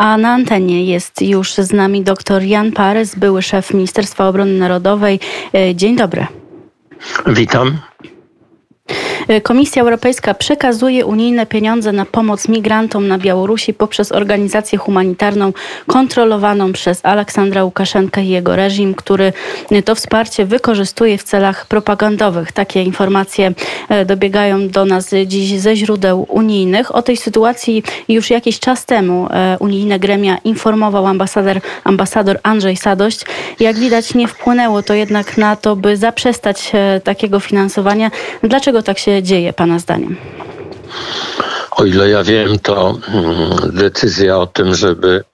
A na antenie jest już z nami dr Jan Parys, były szef Ministerstwa Obrony Narodowej. E, dzień dobry. Witam. E, Komisja Europejska przekazuje unijne pieniądze na pomoc migrantom na Białorusi poprzez organizację humanitarną kontrolowaną przez Aleksandra Łukaszenkę i jego reżim, który to wsparcie wykorzystuje w celach propagandowych. Takie informacje e, dobiegają do nas dziś ze źródeł unijnych. O tej sytuacji już jakiś czas temu unijne gremia informował ambasador, ambasador Andrzej Sadość. Jak widać nie wpłynęło to jednak na to, by zaprzestać takiego finansowania. Dlaczego tak się dzieje Pana zdaniem? O ile ja wiem, to mm, decyzja o tym, żeby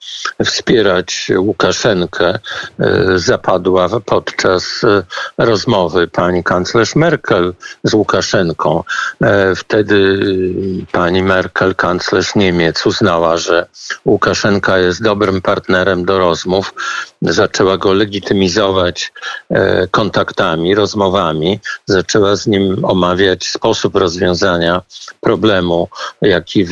wspierać Łukaszenkę, e, zapadła podczas e, rozmowy pani kanclerz Merkel z Łukaszenką. E, wtedy pani Merkel, kanclerz Niemiec, uznała, że Łukaszenka jest dobrym partnerem do rozmów. Zaczęła go legitymizować kontaktami, rozmowami. Zaczęła z nim omawiać sposób rozwiązania problemu, jaki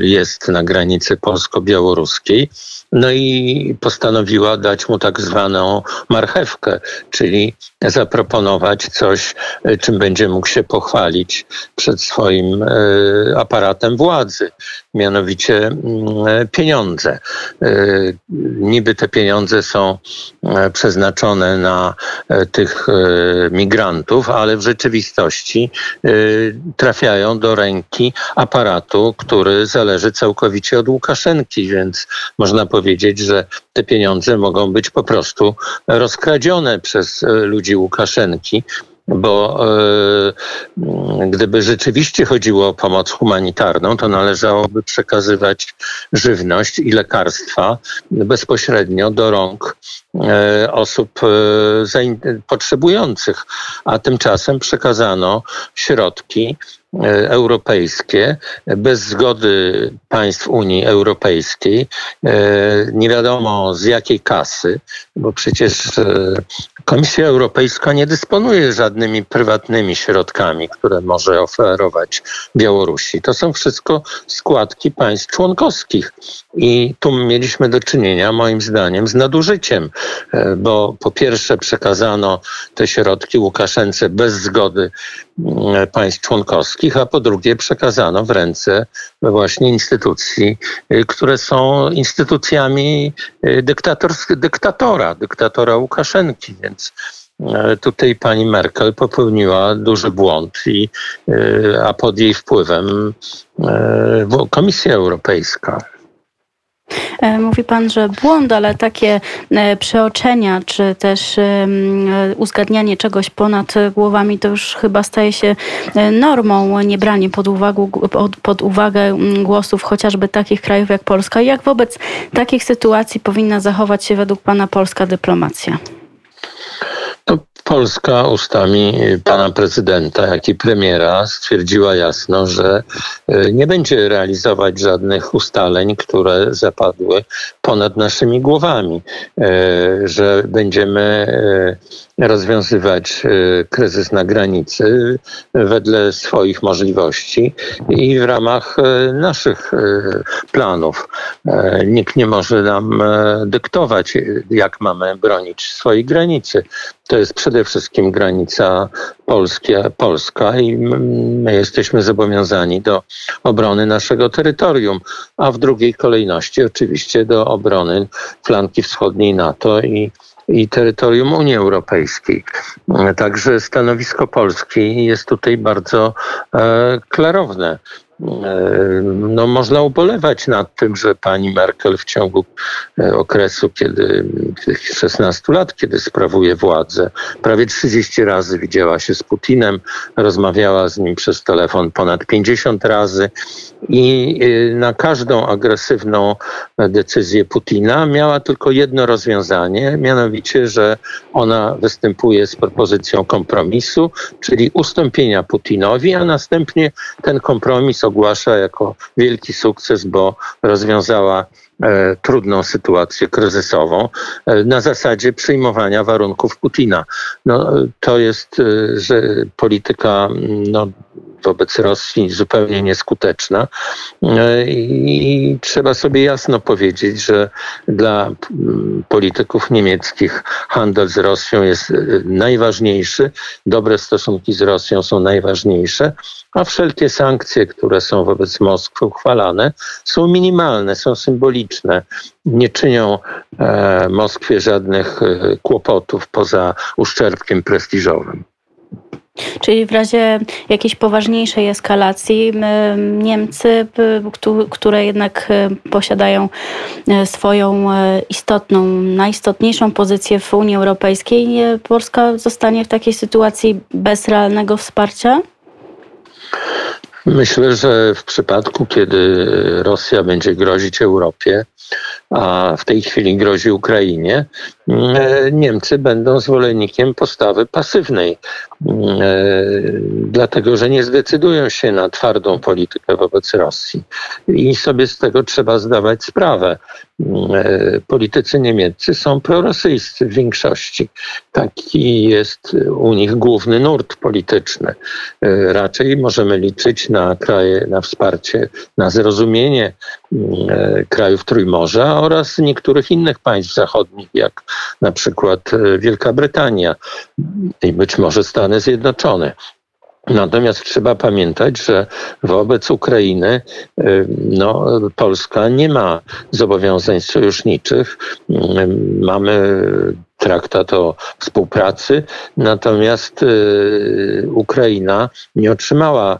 jest na granicy polsko-białoruskiej. No i postanowiła dać mu tak zwaną marchewkę, czyli zaproponować coś, czym będzie mógł się pochwalić przed swoim e, aparatem władzy, mianowicie mm, pieniądze. E, niby te pieniądze są e, przeznaczone na tych migrantów, ale w rzeczywistości trafiają do ręki aparatu, który zależy całkowicie od Łukaszenki, więc można powiedzieć, że te pieniądze mogą być po prostu rozkradzione przez e, ludzi Łukaszenki bo e, gdyby rzeczywiście chodziło o pomoc humanitarną, to należałoby przekazywać żywność i lekarstwa bezpośrednio do rąk osób e, potrzebujących, a tymczasem przekazano środki E, europejskie bez zgody państw Unii Europejskiej, e, nie wiadomo z jakiej kasy, bo przecież e, Komisja Europejska nie dysponuje żadnymi prywatnymi środkami, które może oferować Białorusi. To są wszystko składki państw członkowskich. I tu mieliśmy do czynienia, moim zdaniem, z nadużyciem, bo po pierwsze przekazano te środki Łukaszence bez zgody państw członkowskich, a po drugie przekazano w ręce właśnie instytucji, y, które są instytucjami y, dyktatora, dyktatora Łukaszenki, więc Tutaj pani Merkel popełniła duży błąd, i, a pod jej wpływem Komisja Europejska. E, mówi Pan, że błąd, ale takie e, przeoczenia, czy też e, uzgadnianie czegoś ponad głowami, to już chyba staje się normą, nie branie pod uwagę, pod uwagę głosów chociażby takich krajów jak Polska. Jak wobec takich sytuacji powinna zachować się według Pana polska dyplomacja? Polska ustami pana prezydenta, jak i premiera stwierdziła jasno, że e, nie będzie realizować żadnych ustaleń, które zapadły ponad naszymi głowami, e, że będziemy rozwiązywać kryzys na granicy wedle swoich możliwości i w ramach naszych planów. Nikt nie może nam dyktować, jak mamy bronić swojej granicy. To jest przede wszystkim granica Polskia, Polska i my jesteśmy zobowiązani do obrony naszego terytorium, a w drugiej kolejności oczywiście do obrony flanki wschodniej NATO i i terytorium Unii Europejskiej. Także stanowisko Polski jest tutaj bardzo e, klarowne. E, no, można ubolewać nad tym, że pani Merkel w ciągu e, okresu, kiedy 16 lat, kiedy sprawuje władzę, prawie 30 razy widziała się z Putinem, rozmawiała z nim przez telefon ponad 50 razy i e, na każdą agresywną decyzję Putina miała tylko jedno rozwiązanie, mianowicie, że ona występuje z propozycją kompromisu, czyli ustąpienia Putinowi, a następnie ten kompromis ogłasza jako wielki sukces, bo rozwiązała e, trudną sytuację kryzysową e, na zasadzie przyjmowania warunków Putina. No, to jest że polityka no, wobec Rosji zupełnie nieskuteczna. I trzeba sobie jasno powiedzieć, że dla polityków niemieckich handel z Rosją jest najważniejszy, dobre stosunki z Rosją są najważniejsze, a wszelkie sankcje, które są wobec Moskwy uchwalane, są minimalne, są symboliczne, nie czynią e, Moskwie żadnych e, kłopotów poza uszczerbkiem prestiżowym. Czyli w razie jakiejś poważniejszej eskalacji Niemcy, które jednak posiadają e, swoją e, istotną, najistotniejszą pozycję w Unii Europejskiej, Polska zostanie w takiej sytuacji bez realnego wsparcia? Myślę, że w przypadku, kiedy Rosja będzie grozić Europie, a w tej chwili grozi Ukrainie, Niemcy będą zwolennikiem postawy pasywnej, dlatego że nie zdecydują się na twardą politykę wobec Rosji. I sobie z tego trzeba zdawać sprawę. Politycy niemieccy są prorosyjscy w większości. Taki jest u nich główny nurt polityczny. Raczej możemy liczyć na kraje, na wsparcie, na zrozumienie krajów Trójmorza oraz niektórych innych państw zachodnich, jak na przykład e, Wielka Brytania i być może Stany Zjednoczone. Natomiast trzeba pamiętać, że wobec Ukrainy e, no, Polska nie ma zobowiązań sojuszniczych. Mamy traktat o współpracy, natomiast y, Ukraina nie otrzymała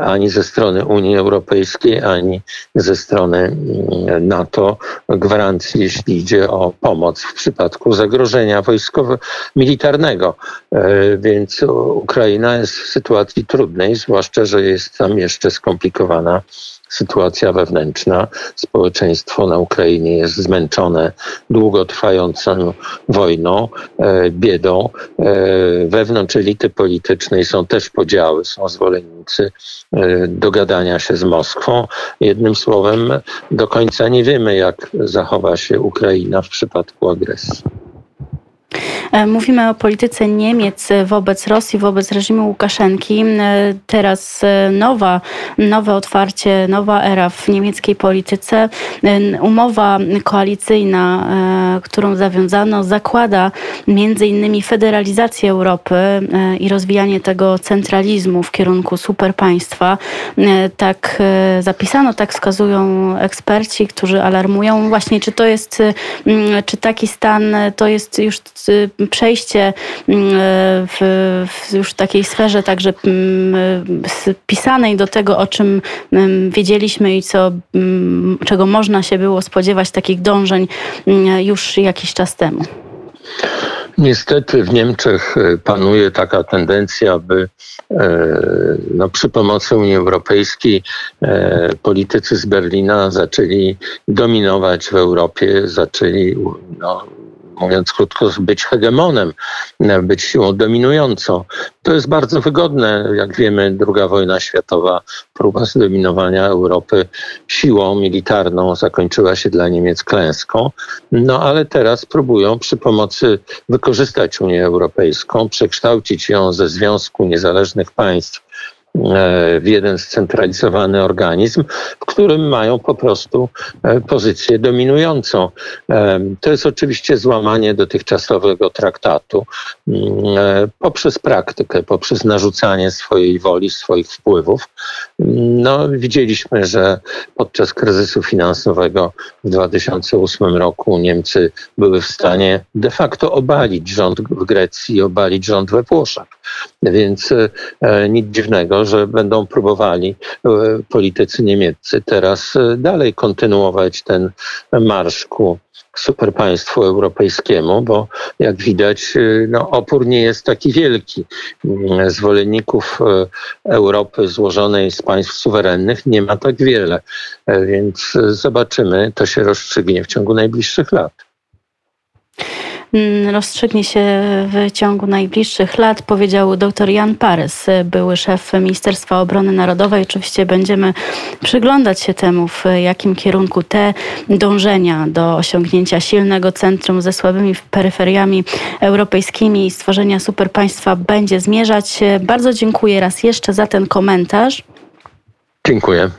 ani ze strony Unii Europejskiej, ani ze strony mm, NATO gwarancji, jeśli idzie o pomoc w przypadku zagrożenia wojskowego, militarnego. E, więc Ukraina jest w sytuacji trudnej, zwłaszcza, że jest tam jeszcze skomplikowana sytuacja wewnętrzna. Społeczeństwo na Ukrainie jest zmęczone długotrwającą wojną, e, biedą. E, wewnątrz elity politycznej są też podziały, są zwolennicy dogadania się z Moskwą. Jednym słowem, do końca nie wiemy, jak zachowa się Ukraina w przypadku agresji. E, mówimy o polityce Niemiec wobec Rosji, wobec reżimu Łukaszenki. E, teraz e, nowa, nowe otwarcie, nowa era w niemieckiej polityce. Umowa koalicyjna, którą zawiązano, zakłada między innymi federalizację Europy i rozwijanie tego centralizmu w kierunku superpaństwa. Tak zapisano, tak wskazują eksperci, którzy alarmują właśnie, czy to jest, czy taki stan to jest już przejście mm, w, w już takiej sferze także mm, pisanej do tego, o czym mm, wiedzieliśmy i co, czego można się było spodziewać, takich dążeń już jakiś czas temu. Niestety w Niemczech panuje taka tendencja, aby e, no, przy pomocy Unii Europejskiej e, politycy z Berlina zaczęli dominować w Europie, zaczęli no, mówiąc krótko, być hegemonem, być siłą dominującą. To jest bardzo wygodne. Jak wiemy, II wojna światowa, próba zdominowania Europy siłą militarną zakończyła się dla Niemiec klęską. No ale teraz próbują przy pomocy wykorzystać Unię Europejską, przekształcić ją ze Związku Niezależnych Państw E, w jeden scentralizowany organizm, w którym mają po prostu e, pozycję dominującą. E, to jest oczywiście złamanie dotychczasowego traktatu mm, poprzez praktykę, poprzez narzucanie swojej woli, swoich wpływów. No, widzieliśmy, że podczas kryzysu finansowego w 2008 roku Niemcy były w stanie de facto obalić rząd w Grecji i obalić rząd we Włoszech. Więc nic dziwnego, że będą próbowali e, politycy niemieccy teraz e, dalej kontynuować ten marsz ku superpaństwu europejskiemu, bo jak widać, e, no, opór nie jest taki wielki. Mm, zwolenników Europy złożonej z państw suwerennych nie ma tak wiele, więc zobaczymy, to się rozstrzygnie w ciągu najbliższych lat. Mm, rozstrzygnie się w ciągu najbliższych lat, powiedział dr Jan Parys, były szef Ministerstwa Obrony Narodowej. Oczywiście będziemy przyglądać się temu, w jakim kierunku te dążenia do osiągnięcia silnego centrum ze słabymi peryferiami europejskimi i stworzenia superpaństwa będzie zmierzać. Bardzo dziękuję raz jeszcze za ten komentarz. Dziękuję.